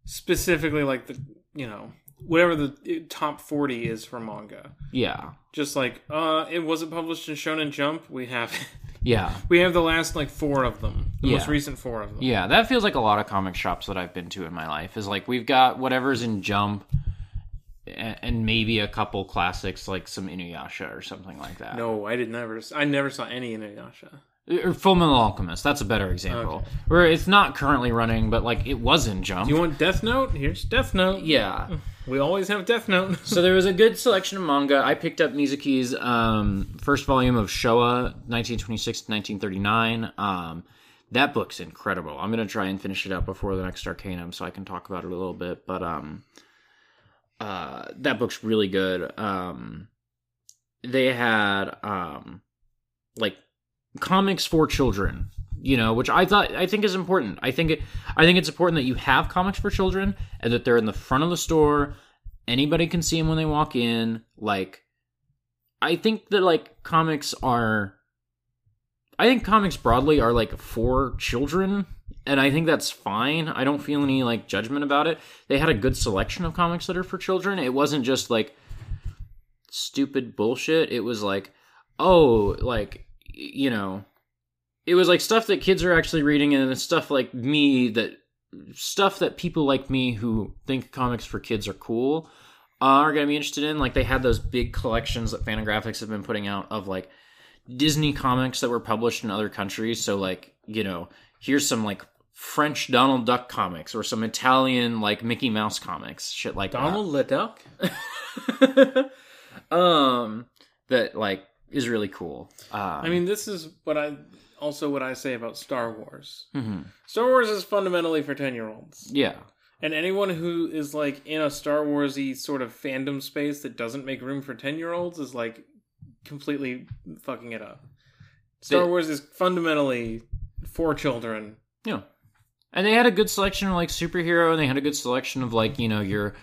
specifically like the you know whatever the top 40 is for manga. yeah Just like uh it wasn't published in Shonen Jump, we have yeah we have the last like four of them. The most recent four of them. Yeah, that feels like a lot of comic shops that I've been to in my life. Is like we've got whatever's in Jump, and maybe a couple classics like some Inuyasha or something like that. No, I did never I never saw any Inuyasha. Or Full Metal Alchemist. That's a better example. Where it's not currently running, but like it was in Jump. You want Death Note? Here's Death Note. yeah. We always have Death Note. <laughs> so there was a good selection of manga. I picked up Mizuki's um, first volume of Showa, 1926 to 1939. Um, that book's incredible. I'm gonna try and finish it up before the next Arcanum, so I can talk about it a little bit. But um, uh, that book's really good. Um, they had um, like comics for children you know which i thought i think is important. I think it i think it's important that you have comics for children and that they're in the front of the store. Anybody can see them when they walk in. Like i think that like comics are i think comics broadly are like for children and i think that's fine. I don't feel any like judgment about it. They had a good selection of comics that are for children. It wasn't just like stupid bullshit. It was like oh like you know it was like stuff that kids are actually reading and stuff like me that stuff that people like me who think comics for kids are cool uh, are going to be interested in. Like they had those big collections that fantagraphics have been putting out of like disney comics that were published in other countries. So like you know here's some like french donald duck comics or some italian like mickey mouse comics shit like that. Donald the Duck? <laughs> um that like is really cool um, I mean, this is what I also what I say about Star Wars. mhm. Star Wars is fundamentally for 10-year-olds. yeah And anyone who is like in a Star Warsy sort of fandom space that doesn't make room for 10-year-olds is like completely fucking it up. Star They- Wars is fundamentally for children. Yeah. And they had a good selection of like superhero and they had a good selection of like, you know, your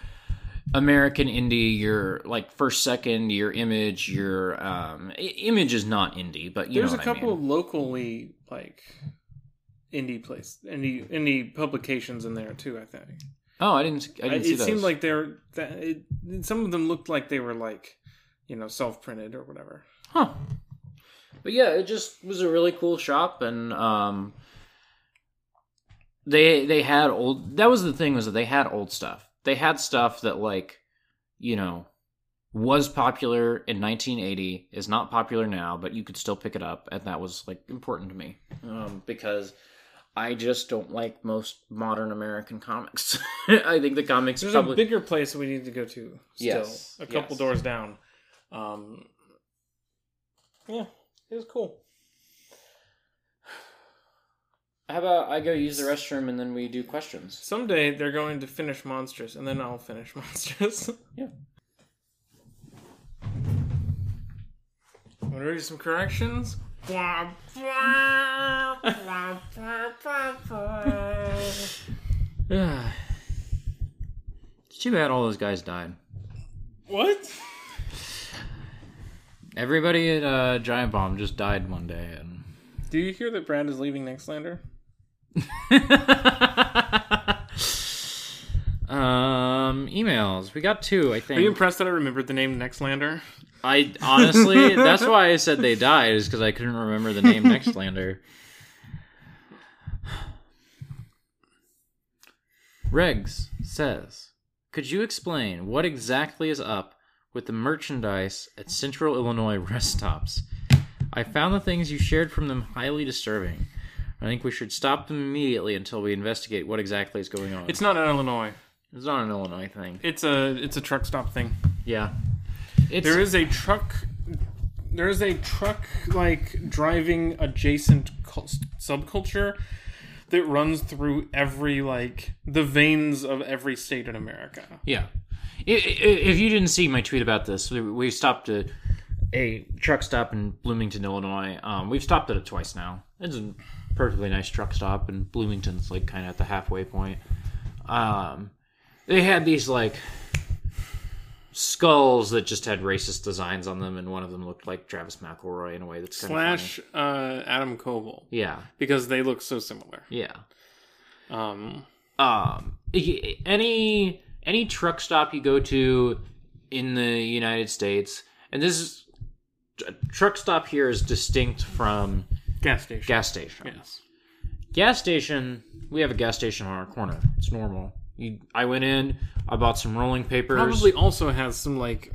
American indie, your like first second, your image, your um I- image is not indie, but you There's a what I couple mean. of locally like indie place indie indie publications in there too, I think. Oh, I didn't I didn't it see those. seemed like they're that it, some of them looked like they were like you know self-printed or whatever Huh. But yeah, it just was a really cool shop and um they they had old that was the thing was that they had old stuff. They had stuff that like, you know, was popular in 1980 is not popular now, but you could still pick it up and that was like important to me. Um because I just don't like most modern American comics. <laughs> I think the comics there's public a bigger place we need to go to still Yes, a couple yes. doors down um yeah it was cool How about I go use the restroom and then we do questions? someday they're going to finish Monstress and then i'll finish <laughs> Monstress Yeah. Want to read some corrections? it's too bad all those guys died. What? Everybody at uh, Giant Bomb just died one day, and Do you hear that Brad is leaving Nextlander? <laughs> um, emails. We got two, I think. Are you impressed that I remembered the name Nextlander? I honestly, <laughs> that's why I said they died, is because I couldn't remember the name Nextlander. Regs says, "Could you explain what exactly is up with the merchandise at Central Illinois rest stops? I found the things you shared from them highly disturbing. I think we should stop them immediately until we investigate what exactly is going on. It's not in Illinois. It's not an Illinois thing. It's a it's a truck stop thing. Yeah, it's There is a truck. There is a truck like driving adjacent cul- subculture that runs through every like the veins of every state in America. Yeah. If you didn't see my tweet about this, we- we stopped at a truck stop in Bloomington, Illinois. Um, we've stopped at it twice now. It's a perfectly nice truck stop, and Bloomington's like kind of at the halfway point. Um, they had these like skulls that just had racist designs on them, and one of them looked like Travis McElroy in a way that's kind of Slash uh, Adam Koval yeah, because they look so similar. yeah. Um, um any any truck stop you go to in the United States and this is a truck stop here is distinct from gas station. gas station. Yes. Gas station, we have a gas station on our corner. It's normal. You, I went in, I bought some rolling papers. Probably also has some like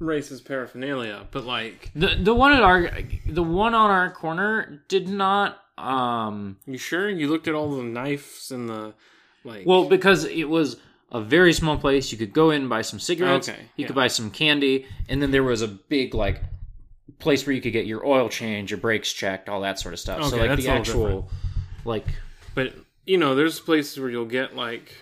racist paraphernalia, but like the the one at our the one on our corner did not um you sure you looked at all the knives and the like Well, because it was a very small place, you could go in and buy some cigarettes. Okay, you yeah. could buy some candy, and then there was a big like place where you could get your oil change, your brakes checked, all that sort of stuff. so like the actual, like But you know, there's places where you'll get like,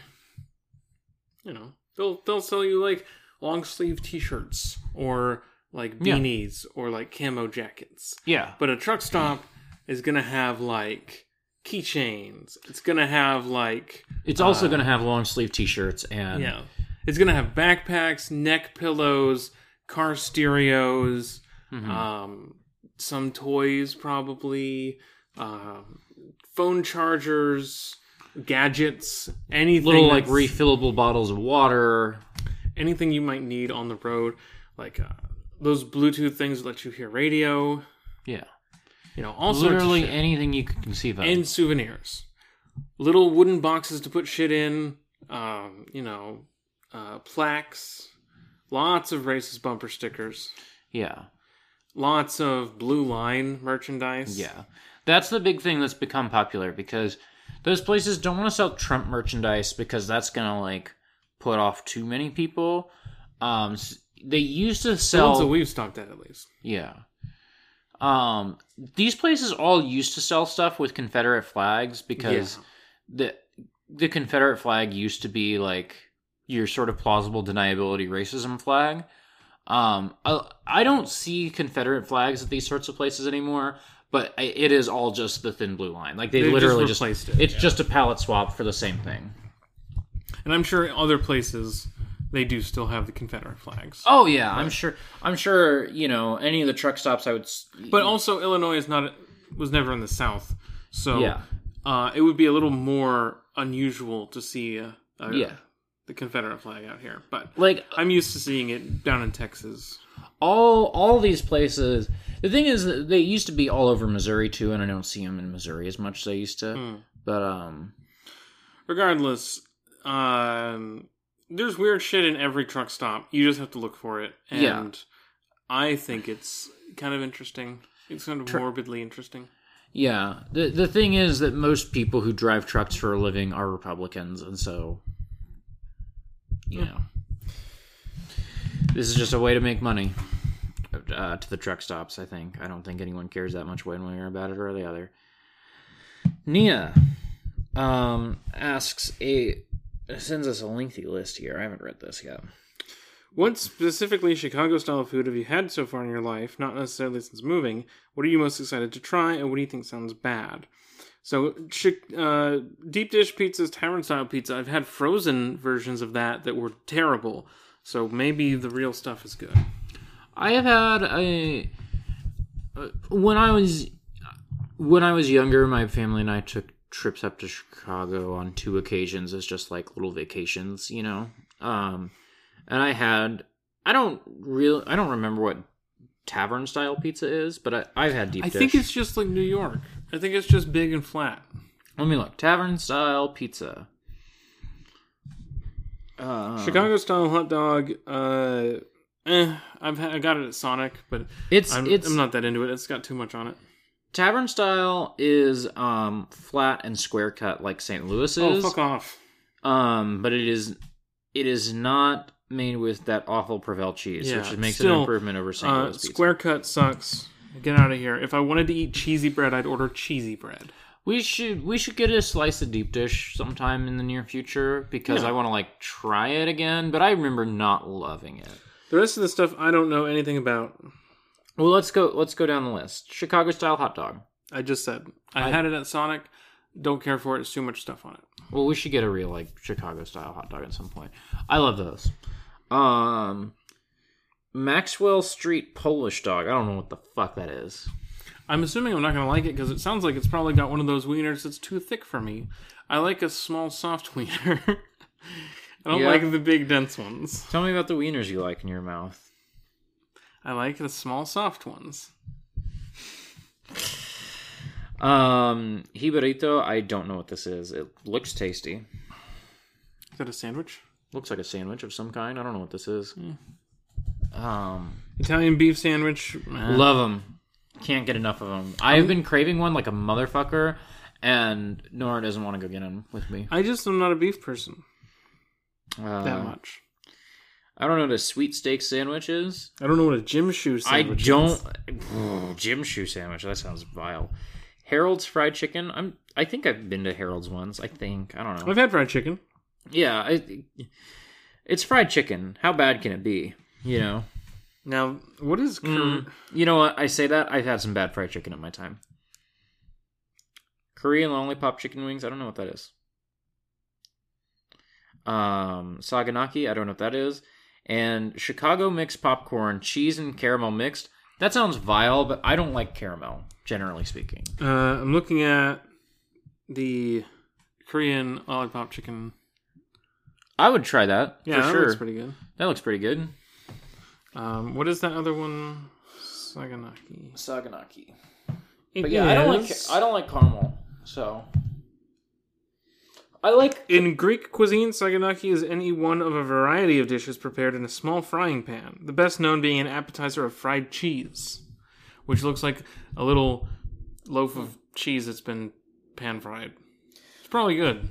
you know, they'll they'll sell you like long sleeve T-shirts or like Yeah. beanies or like camo jackets. yeah, But a truck stop is gonna have like keychains. It's gonna have like it's also uh, going to have long sleeve T-shirts and yeah, it's gonna have backpacks, neck pillows, car stereos, Mhm. um, some toys probably, um, phone chargers, gadgets, anything little like refillable bottles of water. anything you might need on the road, like uh, those Bluetooth things that let you hear radio. Yeah, You know, all literally anything you could conceive of. and souvenirs, little wooden boxes to put shit in. Um, you know, uh, plaques, lots of racist bumper stickers, yeah, lots of blue line merchandise. yeah. That's the big thing that's become popular because those places don't want to sell Trump merchandise because that's gonna like put off too many people. Um, they used to sell the ones that we've stopped at at least. Yeah. Um, these places all used to sell stuff with Confederate flags because the the Confederate flag used to be like your sort of plausible deniability racism flag. Um, I, I don't see Confederate flags at these sorts of places anymore, but I, it is all just the thin blue line. Like they just literally just, replaced it, It's yeah. just a palette swap for the same thing. And I'm sure other places they do still have the Confederate flags. Oh yeah, I'm sure. I'm sure. You know, any of the truck stops, I would. But also Illinois is not was never in the South, so Yeah. uh, it would be a little more unusual to see uh, uh, Yeah. The Confederate flag out here. But like I'm used to seeing it down in Texas. all all these places the thing is that they used to be all over missouri too and i don't see them in missouri as much as i used to Hmm. but um Regardless, um, there's weird shit in every truck stop. You just have to look for it, and Yeah. I think it's kind of interesting. It's kind of morbidly interesting. yeah the the thing is that most people who drive trucks for a living are republicans and so you know this is just a way to make money uh, to the truck stops i think i don't think anyone cares that much one way about it or the other nia um asks a sends us a lengthy list here i haven't read this yet What specifically Chicago style food have you had so far in your life? Not necessarily since moving. What are you most excited to try, and what do you think sounds bad? So, uh, deep dish pizzas, tavern style pizza. I've had frozen versions of that that were terrible. So maybe the real stuff is good. I have had a uh, when I was when I was younger, my family and I took trips up to Chicago on two occasions as just like little vacations, you know. Um, and I had I don't real I don't remember what tavern style pizza is, but I, I've had deep I dish. think it's just like New York. I think it's just big and flat. Let me look. Tavern style pizza. Uh, Chicago style hot dog. Uh, eh, I've had, I got it at Sonic, but It's I'm, it's I'm not that into it. It's got too much on it. tavern style is um flat and square cut like St. Louis Oh, fuck off! Um, but it is it is not made with that awful Provel cheese, Yeah, which makes it still, an improvement over St. Uh, Louis pizza. square cut sucks. Get out of here. If I wanted to eat cheesy bread, I'd order cheesy bread. We should we should get a slice of deep dish sometime in the near future because Yeah. I want to like try it again. But I remember not loving it. The rest of the stuff I don't know anything about. Well, let's go. Let's go down the list. Chicago style hot dog. I just said I, I- had it at Sonic. Don't care for it. It's too much stuff on it. Well, we should get a real like Chicago style hot dog at some point. I love those. Um, Maxwell Street Polish dog. I don't know what the fuck that is. I'm assuming I'm not going to like it because it sounds like it's probably got one of those wieners that's too thick for me. I like a small, soft <laughs> wiener. I don't Yeah. like the big, dense ones. Tell me about the wieners you like in your mouth. I like the small, soft ones. Um, Jibarito, I don't know what this is. It looks tasty. Is that a sandwich? Looks like a sandwich of some kind. I don't know what this is. Um, Italian beef sandwich. eh. love them. Can't get enough of them. I've been craving one like a motherfucker, and Nora doesn't want to go get them with me. I just am not a beef person Uh, that much. I don't know what a sweet steak sandwich is. I don't know what a gym shoe sandwich is. I don't. is. Ooh, gym shoe sandwich. That sounds vile. Harold's fried chicken. I'm. I think I've been to Harold's once. I think. I don't know. I've had fried chicken. Yeah, I, it's fried chicken. How bad can it be? You know. Now, what is cur- Mm. You know what? I say that I've had some bad fried chicken in my time. Korean lollipop chicken wings. I don't know what that is. Um, saganaki. I don't know what that is. And Chicago mixed popcorn, cheese and caramel mixed. That sounds vile, but I don't like caramel, generally speaking. Uh, I'm looking at the Korean lollipop chicken. I would try that Yeah, for that sure. looks pretty good. that looks pretty good. Um, what is that other one? Saganaki. Saganaki. It But yeah, I don't like I don't like caramel. So I like In Greek cuisine, saganaki is any one of a variety of dishes prepared in a small frying pan. The best known being an appetizer of fried cheese, which looks like a little loaf of cheese that's been pan fried. It's probably good.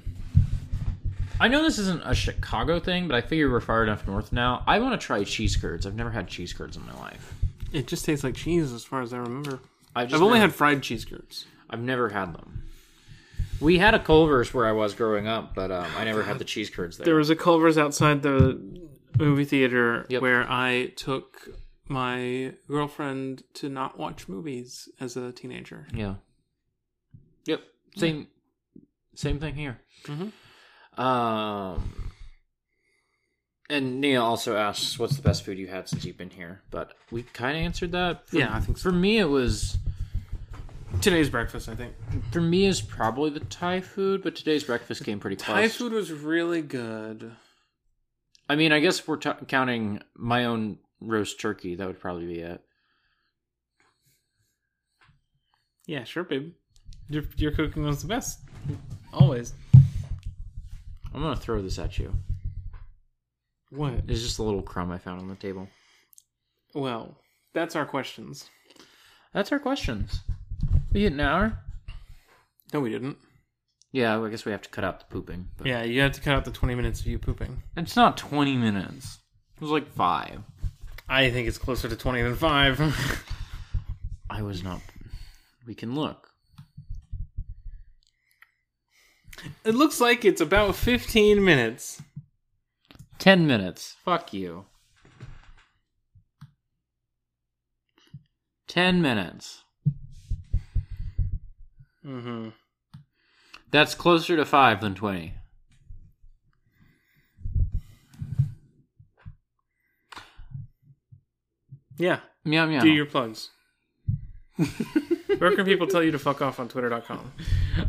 I know this isn't a Chicago thing, but I figure we're far enough north now. I want to try cheese curds. I've never had cheese curds in my life. It just tastes like cheese, as far as I remember. I've, just I've only never, had fried cheese curds. I've never had them. We had a Culver's where I was growing up, but um, I never had the cheese curds there. There was a Culver's outside the movie theater Yep. where I took my girlfriend to not watch movies as a teenager. Yeah. Yep. Same. Same thing here. Mhm. Um. And Nia also asks, "What's the best food you had since you've been here?" But we kind of answered that. For, Yeah, I think so. For me, it was. Today's breakfast, I think. For me, is probably the Thai food, but today's breakfast came pretty close. Thai food was really good. I mean, I guess if we're t- counting my own roast turkey. That would probably be it. Yeah, sure, babe. Your your cooking was the best. Always. I'm gonna throw this at you. What? It's just a little crumb I found on the table. Well, that's our questions. That's our questions. We hit an hour. No, we didn't. Yeah, I guess we have to cut out the pooping. But Yeah, you had to cut out the 20 minutes of you pooping. It's not 20 minutes. It was like five. I think it's closer to 20 than 5. <laughs> I was not. We can look. It looks like it's about 15 minutes. 10 minutes. Fuck you. 10 minutes. Mm-hmm. That's closer to 5 than 20. Yeah. Meow meow. Do your plugs. <laughs> Where can people tell you to fuck off on twitter.com?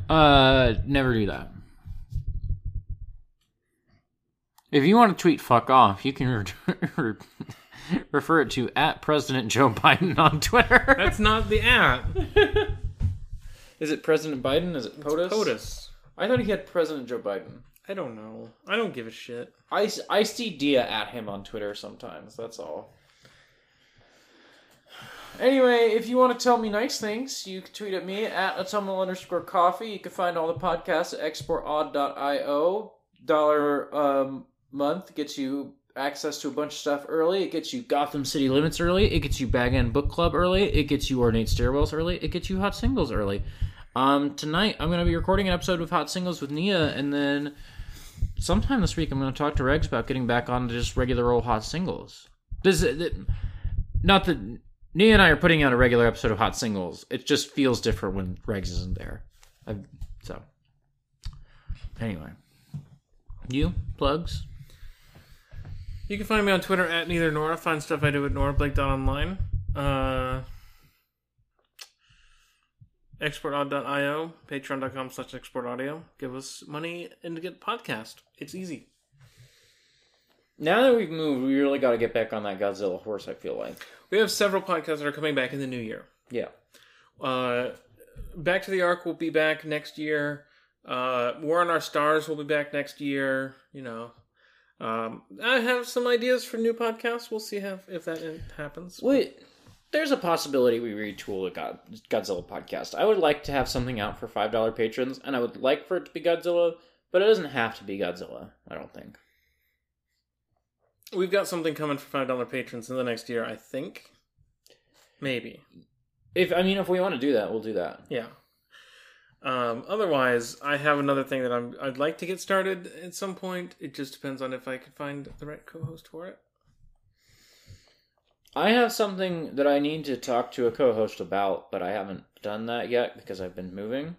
Uh, never do that. If you want to tweet fuck off, you can re- <laughs> refer it to at President Joe Biden on Twitter. <laughs> That's not the at. Is it President Biden? Is it POTUS? POTUS. I thought he had President Joe Biden. I don't know. I don't give a shit. I, I see Dia at him on Twitter sometimes. That's all. Anyway, if you want to tell me nice things, you can tweet at me at autumnal underscore coffee. You can find all the podcasts at exportodd.io. Dollar um, month gets you access to a bunch of stuff early. It gets you Gotham City Limits early. It gets you Bag End Book Club early. It gets you Ornate Stairwells early. It gets you Hot Singles early. Um, tonight I'm going to be recording an episode of Hot Singles with Nia, and then sometime this week I'm going to talk to Regs about getting back on to just regular old Hot Singles. This, th- not that Nia and I are putting out a regular episode of Hot Singles. It just feels different when Regs isn't there. i so, anyway, you plugs. You can find me on Twitter at neither nor. Find stuff I do at norablake.online. Uh, exportodd.io, patreon.com slash exportaudio. Give us money and get podcast. It's easy. Now that we've moved, we really got to get back on that Godzilla horse. I feel like. We have several podcasts that are coming back in the new year. Yeah. Uh, back to the Ark will be back next year. Uh, War on Our Stars will be back next year. You know, um, I have some ideas for new podcasts. We'll see how, if that happens. Wait, there's a possibility we retool the God, Godzilla podcast. I would like to have something out for five dollar patrons, and I would like for it to be Godzilla, but it doesn't have to be Godzilla. I don't think. We've got something coming for five dollar patrons in the next year. I think, maybe. If I mean, if we want to do that, we'll do that. Yeah. Um, otherwise, I have another thing that I'm I'd like to get started at some point. It just depends on if I can find the right co-host for it. I have something that I need to talk to a co-host about, but I haven't done that yet because I've been moving.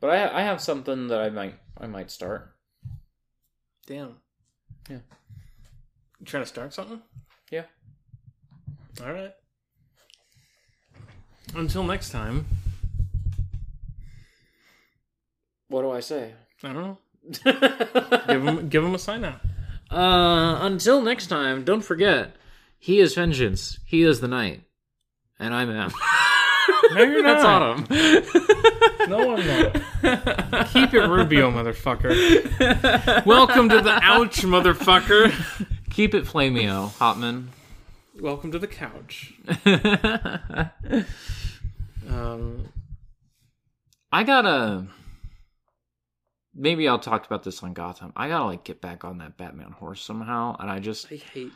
But I I have something that I might I might start. Damn. Yeah. You trying to start something? Yeah. All right. Until next time. What do I say? I don't know. <laughs> give him give him a sign out. Uh, until next time, don't forget, he is vengeance, he is the night, and I'm Em. No, you're <laughs> not. That's autumn. <laughs> No, I'm not. Keep it Rubio, motherfucker. Welcome to the ouch, motherfucker. Keep it Flamio, Hotman. Welcome to the couch. <laughs> Um, I gotta. Maybe I'll talk about this on Gotham. I gotta like get back on that Batman horse somehow, and I just I hate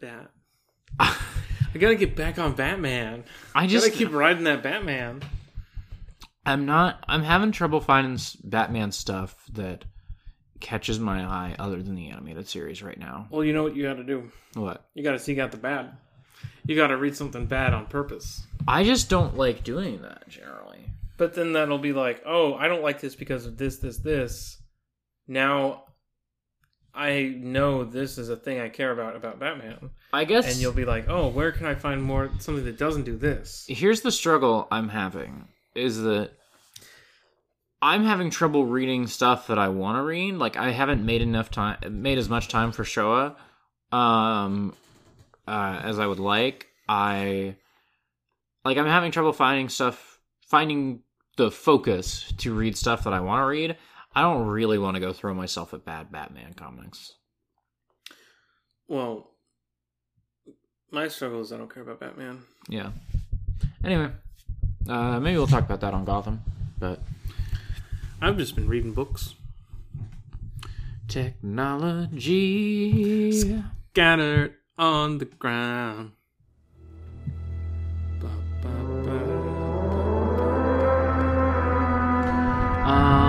that. <laughs> I gotta get back on Batman. I I just gotta keep riding that Batman. I'm not. I'm having trouble finding Batman stuff that catches my eye other than the animated series right now. Well, you know what you gotta do? What? You gotta seek out the bad. You gotta read something bad on purpose. I just don't like doing that generally. But then that'll be like, oh, I don't like this because of this, this, this. Now I know this is a thing I care about about Batman. I guess. And you'll be like, oh, where can I find more something that doesn't do this? here's the struggle I'm having is that I'm having trouble reading stuff that I want to read. Like I haven't made enough time, made as much time for Showa, um, uh, as I would like. I like I'm having trouble finding stuff, finding the focus to read stuff that I want to read. I don't really want to go throw myself at bad Batman comics. Well, my struggle is I don't care about Batman. Yeah. Anyway, uh, maybe we'll talk about that on Gotham, but. I've just been reading books. Technology. Scattered on the ground. Ba, ba, ba. Um,